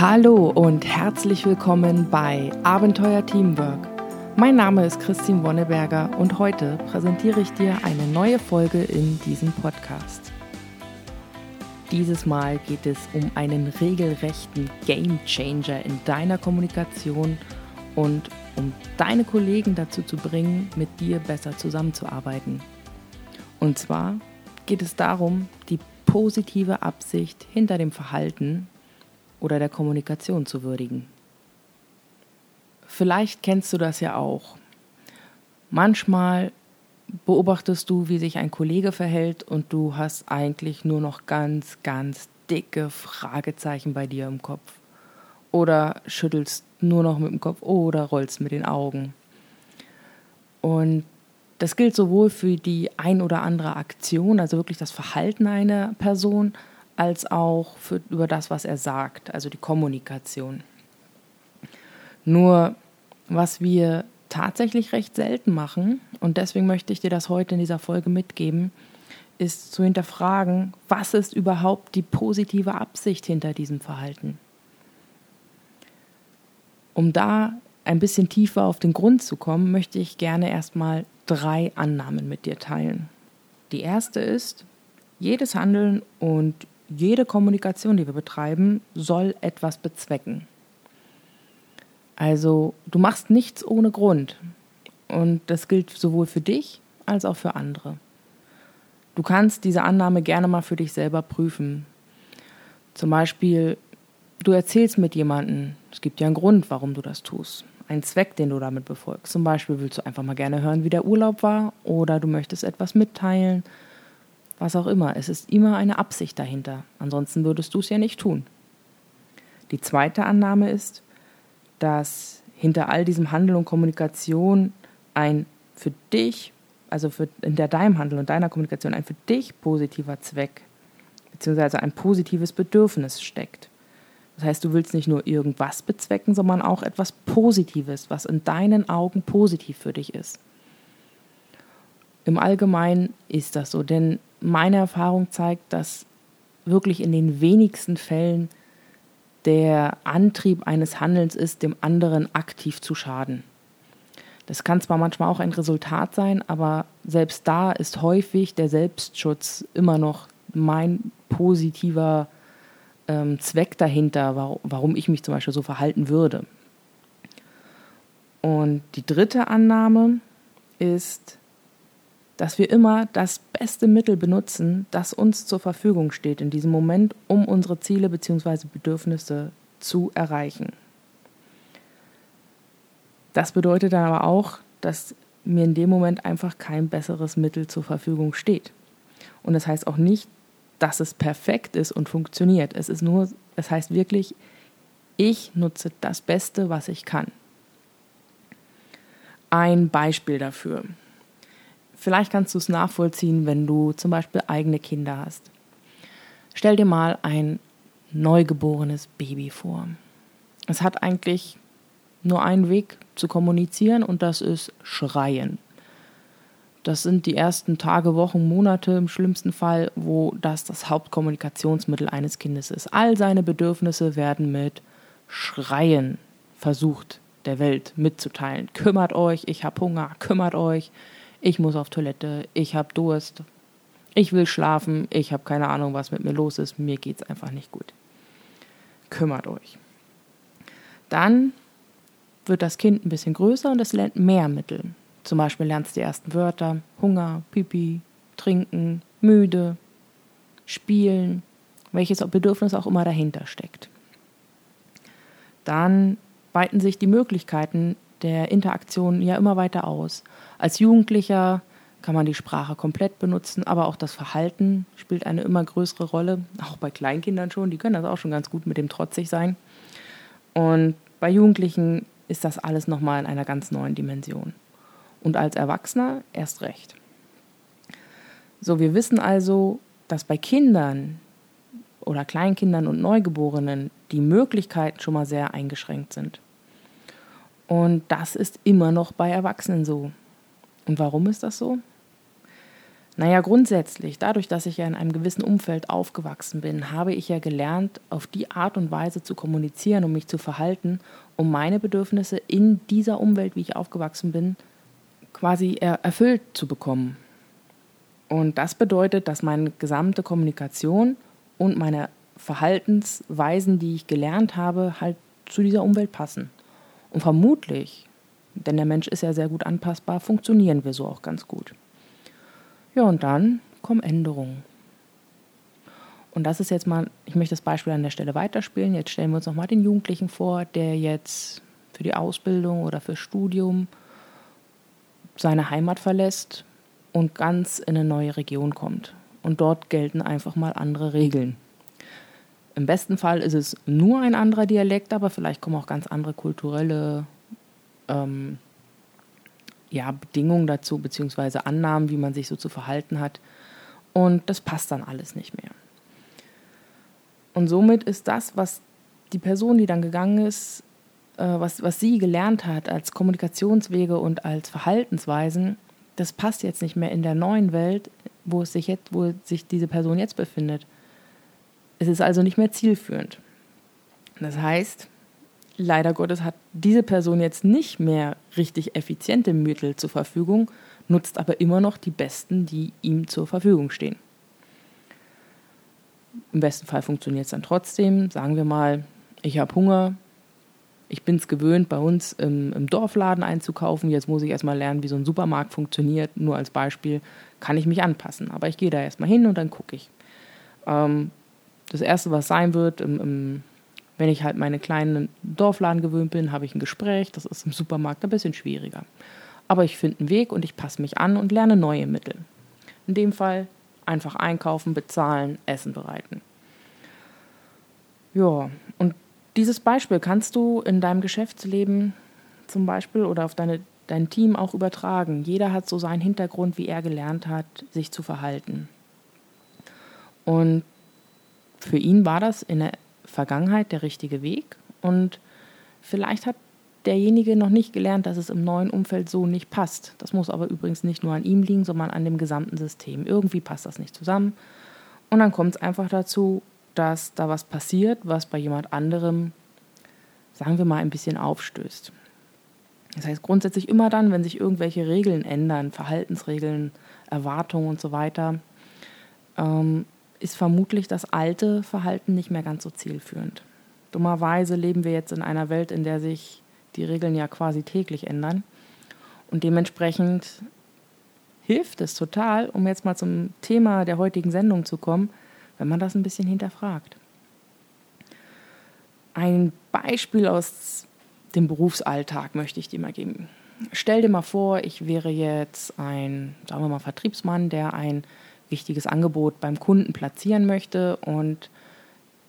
Hallo und herzlich willkommen bei Abenteuer Teamwork. Mein Name ist Christine Wonneberger und heute präsentiere ich dir eine neue Folge in diesem Podcast. Dieses Mal geht es um einen regelrechten Game Changer in deiner Kommunikation und um deine Kollegen dazu zu bringen, mit dir besser zusammenzuarbeiten. Und zwar geht es darum, die positive Absicht hinter dem Verhalten oder der Kommunikation zu würdigen. Vielleicht kennst du das ja auch. Manchmal beobachtest du, wie sich ein Kollege verhält und du hast eigentlich nur noch ganz, ganz dicke Fragezeichen bei dir im Kopf. Oder schüttelst nur noch mit dem Kopf oder rollst mit den Augen. Und das gilt sowohl für die ein oder andere Aktion, also wirklich das Verhalten einer Person, als auch für, über das, was er sagt, also die Kommunikation. Nur was wir tatsächlich recht selten machen, und deswegen möchte ich dir das heute in dieser Folge mitgeben, ist zu hinterfragen, was ist überhaupt die positive Absicht hinter diesem Verhalten. Um da ein bisschen tiefer auf den Grund zu kommen, möchte ich gerne erstmal drei Annahmen mit dir teilen. Die erste ist, jedes Handeln und jede Kommunikation, die wir betreiben, soll etwas bezwecken. Also du machst nichts ohne Grund. Und das gilt sowohl für dich als auch für andere. Du kannst diese Annahme gerne mal für dich selber prüfen. Zum Beispiel, du erzählst mit jemandem, es gibt ja einen Grund, warum du das tust. Einen Zweck, den du damit befolgst. Zum Beispiel willst du einfach mal gerne hören, wie der Urlaub war, oder du möchtest etwas mitteilen, was auch immer. Es ist immer eine Absicht dahinter. Ansonsten würdest du es ja nicht tun. Die zweite Annahme ist, dass hinter all diesem Handel und Kommunikation ein für dich, also für, hinter deinem Handel und deiner Kommunikation ein für dich positiver Zweck beziehungsweise ein positives Bedürfnis steckt. Das heißt, du willst nicht nur irgendwas bezwecken, sondern auch etwas Positives, was in deinen Augen positiv für dich ist. Im Allgemeinen ist das so, denn meine Erfahrung zeigt, dass wirklich in den wenigsten Fällen der Antrieb eines Handelns ist, dem anderen aktiv zu schaden. Das kann zwar manchmal auch ein Resultat sein, aber selbst da ist häufig der Selbstschutz immer noch mein positiver ähm, Zweck dahinter, warum, warum ich mich zum Beispiel so verhalten würde. Und die dritte Annahme ist, dass wir immer das beste Mittel benutzen, das uns zur Verfügung steht in diesem Moment, um unsere Ziele bzw. Bedürfnisse zu erreichen. Das bedeutet dann aber auch, dass mir in dem Moment einfach kein besseres Mittel zur Verfügung steht. Und das heißt auch nicht, dass es perfekt ist und funktioniert. Es ist nur, es heißt wirklich, ich nutze das Beste, was ich kann. Ein Beispiel dafür. Vielleicht kannst du es nachvollziehen, wenn du zum Beispiel eigene Kinder hast. Stell dir mal ein neugeborenes Baby vor. Es hat eigentlich nur einen Weg zu kommunizieren und das ist Schreien. Das sind die ersten Tage, Wochen, Monate im schlimmsten Fall, wo das das Hauptkommunikationsmittel eines Kindes ist. All seine Bedürfnisse werden mit Schreien versucht der Welt mitzuteilen. Kümmert euch, ich habe Hunger, kümmert euch, ich muss auf Toilette, ich habe Durst, ich will schlafen, ich habe keine Ahnung, was mit mir los ist, mir geht es einfach nicht gut. Kümmert euch. Dann wird das Kind ein bisschen größer und es lernt mehr Mittel. Zum Beispiel lernst du die ersten Wörter, Hunger, Pipi, Trinken, müde, Spielen, welches Bedürfnis auch immer dahinter steckt. Dann weiten sich die Möglichkeiten der Interaktion ja immer weiter aus. Als Jugendlicher kann man die Sprache komplett benutzen, aber auch das Verhalten spielt eine immer größere Rolle, auch bei Kleinkindern schon, die können das auch schon ganz gut mit dem trotzig sein. Und bei Jugendlichen ist das alles nochmal in einer ganz neuen Dimension. Und als Erwachsener erst recht. So, wir wissen also, dass bei Kindern oder Kleinkindern und Neugeborenen die Möglichkeiten schon mal sehr eingeschränkt sind. Und das ist immer noch bei Erwachsenen so. Und warum ist das so? Naja, grundsätzlich, dadurch, dass ich ja in einem gewissen Umfeld aufgewachsen bin, habe ich ja gelernt, auf die Art und Weise zu kommunizieren und mich zu verhalten, um meine Bedürfnisse in dieser Umwelt, wie ich aufgewachsen bin, quasi erfüllt zu bekommen. Und das bedeutet, dass meine gesamte Kommunikation und meine Verhaltensweisen, die ich gelernt habe, halt zu dieser Umwelt passen. Und vermutlich, denn der Mensch ist ja sehr gut anpassbar, funktionieren wir so auch ganz gut. Ja, und dann kommen Änderungen. Und das ist jetzt mal, ich möchte das Beispiel an der Stelle weiterspielen. Jetzt stellen wir uns nochmal den Jugendlichen vor, der jetzt für die Ausbildung oder für Studium seine Heimat verlässt und ganz in eine neue Region kommt. Und dort gelten einfach mal andere Regeln. Im besten Fall ist es nur ein anderer Dialekt, aber vielleicht kommen auch ganz andere kulturelle ähm, ja, Bedingungen dazu, beziehungsweise Annahmen, wie man sich so zu verhalten hat. Und das passt dann alles nicht mehr. Und somit ist das, was die Person, die dann gegangen ist, äh, was, was sie gelernt hat als Kommunikationswege und als Verhaltensweisen, das passt jetzt nicht mehr in der neuen Welt, wo, es sich, jetzt, wo sich diese Person jetzt befindet. Es ist also nicht mehr zielführend. Das heißt, leider Gottes hat diese Person jetzt nicht mehr richtig effiziente Mittel zur Verfügung, nutzt aber immer noch die besten, die ihm zur Verfügung stehen. Im besten Fall funktioniert es dann trotzdem. Sagen wir mal, ich habe Hunger, ich bin es gewöhnt, bei uns im, im, Dorfladen einzukaufen. Jetzt muss ich erstmal lernen, wie so ein Supermarkt funktioniert. Nur als Beispiel kann ich mich anpassen. Aber ich gehe da erstmal hin und dann gucke ich. Ähm, das Erste, was sein wird, im, im wenn ich halt meine kleinen Dorfladen gewöhnt bin, habe ich ein Gespräch. Das ist im Supermarkt ein bisschen schwieriger. Aber ich finde einen Weg und ich passe mich an und lerne neue Mittel. In dem Fall einfach einkaufen, bezahlen, Essen bereiten. Ja, und dieses Beispiel kannst du in deinem Geschäftsleben zum Beispiel oder auf deine, dein Team auch übertragen. Jeder hat so seinen Hintergrund, wie er gelernt hat, sich zu verhalten. Und für ihn war das in der Vergangenheit der richtige Weg und vielleicht hat derjenige noch nicht gelernt, dass es im neuen Umfeld so nicht passt. Das muss aber übrigens nicht nur an ihm liegen, sondern an dem gesamten System. Irgendwie passt das nicht zusammen. Und dann kommt es einfach dazu, dass da was passiert, was bei jemand anderem, sagen wir mal, ein bisschen aufstößt. Das heißt grundsätzlich immer dann, wenn sich irgendwelche Regeln ändern, Verhaltensregeln, Erwartungen und so weiter, ähm, ist vermutlich das alte Verhalten nicht mehr ganz so zielführend. Dummerweise leben wir jetzt in einer Welt, in der sich die Regeln ja quasi täglich ändern. Und dementsprechend hilft es total, um jetzt mal zum Thema der heutigen Sendung zu kommen, wenn man das ein bisschen hinterfragt. Ein Beispiel aus dem Berufsalltag möchte ich dir mal geben. Stell dir mal vor, ich wäre jetzt ein, sagen wir mal, Vertriebsmann, der ein wichtiges Angebot beim Kunden platzieren möchte. Und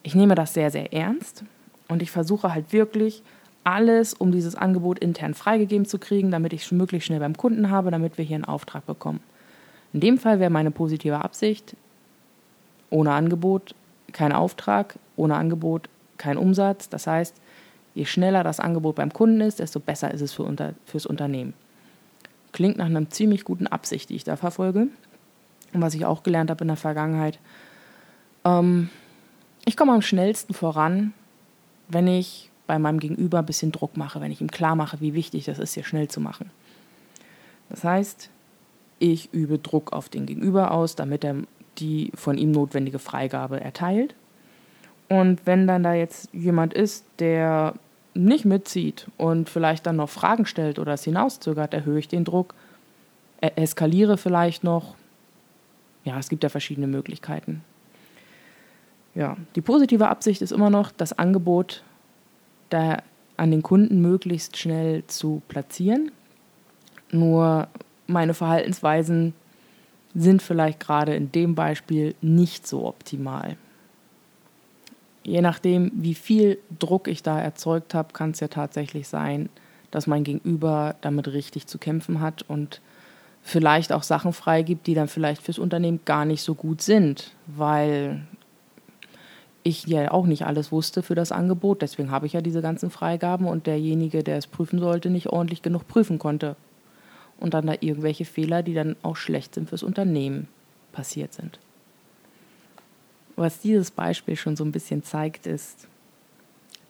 ich nehme das sehr, sehr ernst. Und ich versuche halt wirklich alles, um dieses Angebot intern freigegeben zu kriegen, damit ich es möglichst schnell beim Kunden habe, damit wir hier einen Auftrag bekommen. In dem Fall wäre meine positive Absicht, ohne Angebot kein Auftrag, ohne Angebot kein Umsatz. Das heißt, je schneller das Angebot beim Kunden ist, desto besser ist es für unter, fürs Unternehmen. Klingt nach einer ziemlich guten Absicht, die ich da verfolge und was ich auch gelernt habe in der Vergangenheit. Ähm, ich komme am schnellsten voran, wenn ich bei meinem Gegenüber ein bisschen Druck mache, wenn ich ihm klar mache, wie wichtig das ist, hier schnell zu machen. Das heißt, ich übe Druck auf den Gegenüber aus, damit er die von ihm notwendige Freigabe erteilt. Und wenn dann da jetzt jemand ist, der nicht mitzieht und vielleicht dann noch Fragen stellt oder es hinauszögert, erhöhe ich den Druck, eskaliere vielleicht noch, ja, es gibt ja verschiedene Möglichkeiten. Ja, die positive Absicht ist immer noch, das Angebot da an den Kunden möglichst schnell zu platzieren. Nur meine Verhaltensweisen sind vielleicht gerade in dem Beispiel nicht so optimal. Je nachdem, wie viel Druck ich da erzeugt habe, kann es ja tatsächlich sein, dass mein Gegenüber damit richtig zu kämpfen hat und vielleicht auch Sachen freigibt, die dann vielleicht fürs Unternehmen gar nicht so gut sind, weil ich ja auch nicht alles wusste für das Angebot. Deswegen habe ich ja diese ganzen Freigaben und derjenige, der es prüfen sollte, nicht ordentlich genug prüfen konnte. Und dann da irgendwelche Fehler, die dann auch schlecht sind fürs Unternehmen, passiert sind. Was dieses Beispiel schon so ein bisschen zeigt, ist,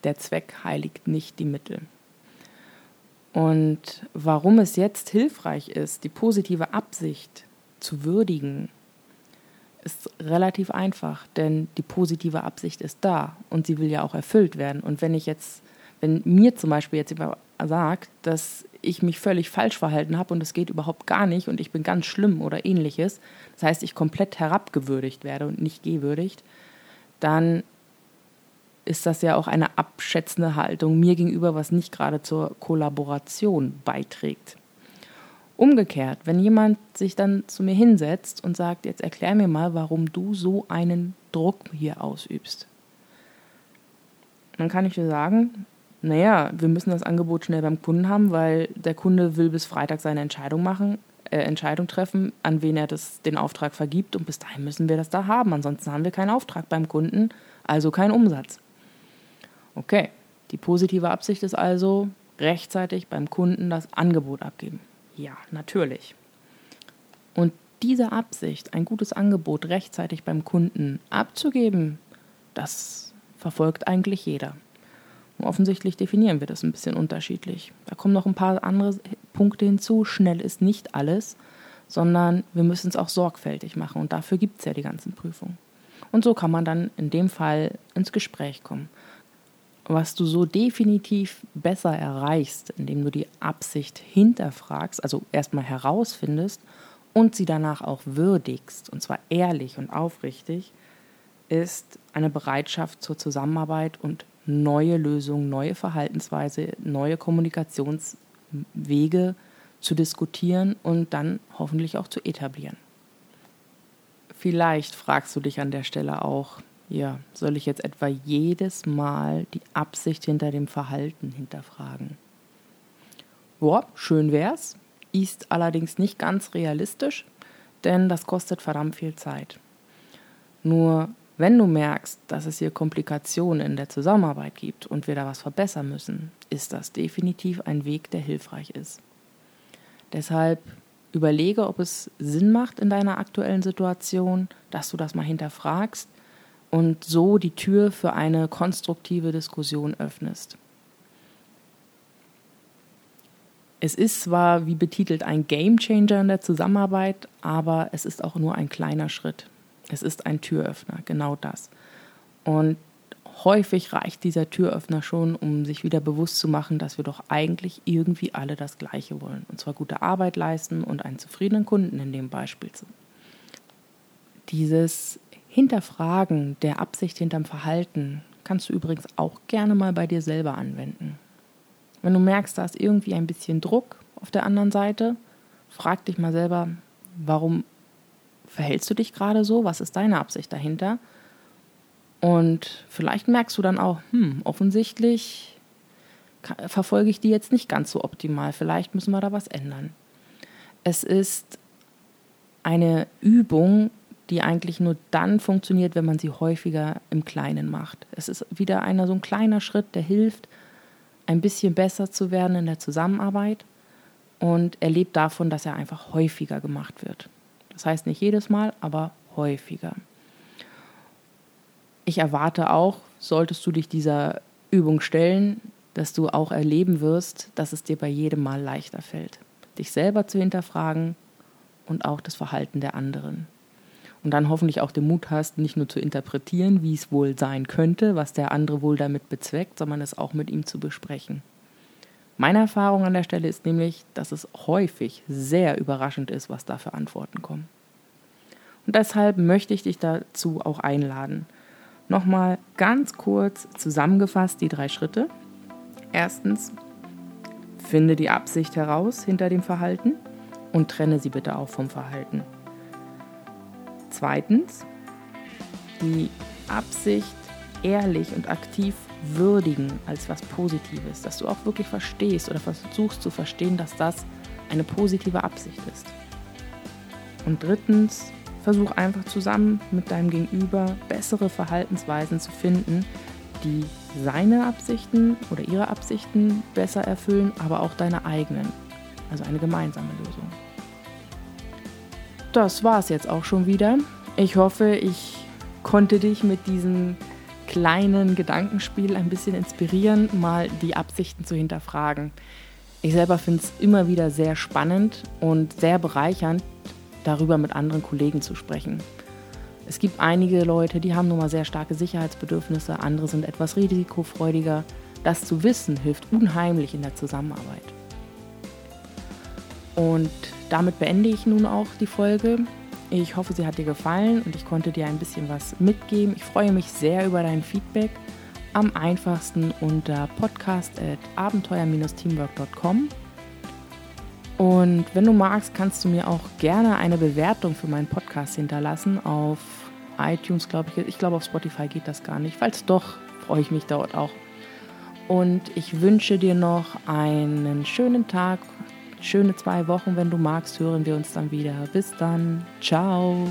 der Zweck heiligt nicht die Mittel. Und warum es jetzt hilfreich ist, die positive Absicht zu würdigen, ist relativ einfach, denn die positive Absicht ist da und sie will ja auch erfüllt werden. Und wenn ich jetzt, wenn mir zum Beispiel jetzt jemand sagt, dass ich mich völlig falsch verhalten habe und es geht überhaupt gar nicht und ich bin ganz schlimm oder ähnliches, das heißt, ich komplett herabgewürdigt werde und nicht gewürdigt, dann ist das ja auch eine abschätzende Haltung mir gegenüber, was nicht gerade zur Kollaboration beiträgt. Umgekehrt, wenn jemand sich dann zu mir hinsetzt und sagt, jetzt erklär mir mal, warum du so einen Druck hier ausübst, dann kann ich dir sagen, naja, wir müssen das Angebot schnell beim Kunden haben, weil der Kunde will bis Freitag seine Entscheidung machen, äh, Entscheidung treffen, an wen er das, den Auftrag vergibt und bis dahin müssen wir das da haben. Ansonsten haben wir keinen Auftrag beim Kunden, also keinen Umsatz. Okay, die positive Absicht ist also rechtzeitig beim Kunden das Angebot abgeben. Ja, natürlich. Und diese Absicht, ein gutes Angebot rechtzeitig beim Kunden abzugeben, das verfolgt eigentlich jeder. Offensichtlich definieren wir das ein bisschen unterschiedlich. Da kommen noch ein paar andere Punkte hinzu. Schnell ist nicht alles, sondern wir müssen es auch sorgfältig machen. Und dafür gibt es ja die ganzen Prüfungen. Und so kann man dann in dem Fall ins Gespräch kommen. Was du so definitiv besser erreichst, indem du die Absicht hinterfragst, also erstmal herausfindest und sie danach auch würdigst, und zwar ehrlich und aufrichtig, ist eine Bereitschaft zur Zusammenarbeit und neue Lösungen, neue Verhaltensweise, neue Kommunikationswege zu diskutieren und dann hoffentlich auch zu etablieren. Vielleicht fragst du dich an der Stelle auch, ja, soll ich jetzt etwa jedes Mal die Absicht hinter dem Verhalten hinterfragen? Boah, schön wär's, ist allerdings nicht ganz realistisch, denn das kostet verdammt viel Zeit. Nur wenn du merkst, dass es hier Komplikationen in der Zusammenarbeit gibt und wir da was verbessern müssen, ist das definitiv ein Weg, der hilfreich ist. Deshalb überlege, ob es Sinn macht in deiner aktuellen Situation, dass du das mal hinterfragst und so die Tür für eine konstruktive Diskussion öffnest. Es ist zwar, wie betitelt, ein Game Changer in der Zusammenarbeit, aber es ist auch nur ein kleiner Schritt. Es ist ein Türöffner, genau das. Und häufig reicht dieser Türöffner schon, um sich wieder bewusst zu machen, dass wir doch eigentlich irgendwie alle das Gleiche wollen. Und zwar gute Arbeit leisten und einen zufriedenen Kunden in dem Beispiel. Dieses Hinterfragen der Absicht hinterm Verhalten kannst du übrigens auch gerne mal bei dir selber anwenden. Wenn du merkst, da ist irgendwie ein bisschen Druck auf der anderen Seite, frag dich mal selber, warum verhältst du dich gerade so? Was ist deine Absicht dahinter? Und vielleicht merkst du dann auch, hm, offensichtlich verfolge ich die jetzt nicht ganz so optimal. Vielleicht müssen wir da was ändern. Es ist eine Übung, die eigentlich nur dann funktioniert, wenn man sie häufiger im Kleinen macht. Es ist wieder einer so ein kleiner Schritt, der hilft, ein bisschen besser zu werden in der Zusammenarbeit und er lebt davon, dass er einfach häufiger gemacht wird. Das heißt nicht jedes Mal, aber häufiger. Ich erwarte auch, solltest du dich dieser Übung stellen, dass du auch erleben wirst, dass es dir bei jedem Mal leichter fällt, dich selber zu hinterfragen und auch das Verhalten der anderen. Und dann hoffentlich auch den Mut hast, nicht nur zu interpretieren, wie es wohl sein könnte, was der andere wohl damit bezweckt, sondern es auch mit ihm zu besprechen. Meine Erfahrung an der Stelle ist nämlich, dass es häufig sehr überraschend ist, was da für Antworten kommen. Und deshalb möchte ich dich dazu auch einladen. Nochmal ganz kurz zusammengefasst die drei Schritte. Erstens, finde die Absicht heraus hinter dem Verhalten und trenne sie bitte auch vom Verhalten. Zweitens, die Absicht ehrlich und aktiv würdigen als was Positives, dass du auch wirklich verstehst oder versuchst zu verstehen, dass das eine positive Absicht ist. Und drittens, versuch einfach zusammen mit deinem Gegenüber bessere Verhaltensweisen zu finden, die seine Absichten oder ihre Absichten besser erfüllen, aber auch deine eigenen. Also eine gemeinsame Lösung. Das war es jetzt auch schon wieder. Ich hoffe, ich konnte dich mit diesem kleinen Gedankenspiel ein bisschen inspirieren, mal die Absichten zu hinterfragen. Ich selber finde es immer wieder sehr spannend und sehr bereichernd, darüber mit anderen Kollegen zu sprechen. Es gibt einige Leute, die haben nun mal sehr starke Sicherheitsbedürfnisse, andere sind etwas risikofreudiger. Das zu wissen hilft unheimlich in der Zusammenarbeit. Und damit beende ich nun auch die Folge. Ich hoffe, sie hat dir gefallen und ich konnte dir ein bisschen was mitgeben. Ich freue mich sehr über dein Feedback. Am einfachsten unter podcast.abenteuer-teamwork.com. Und wenn du magst, kannst du mir auch gerne eine Bewertung für meinen Podcast hinterlassen auf iTunes, glaube ich. Ich glaube, auf Spotify geht das gar nicht. Falls doch, freue ich mich dort auch. Und ich wünsche dir noch einen schönen Tag schöne zwei Wochen. Wenn du magst, hören wir uns dann wieder. Bis dann. Ciao.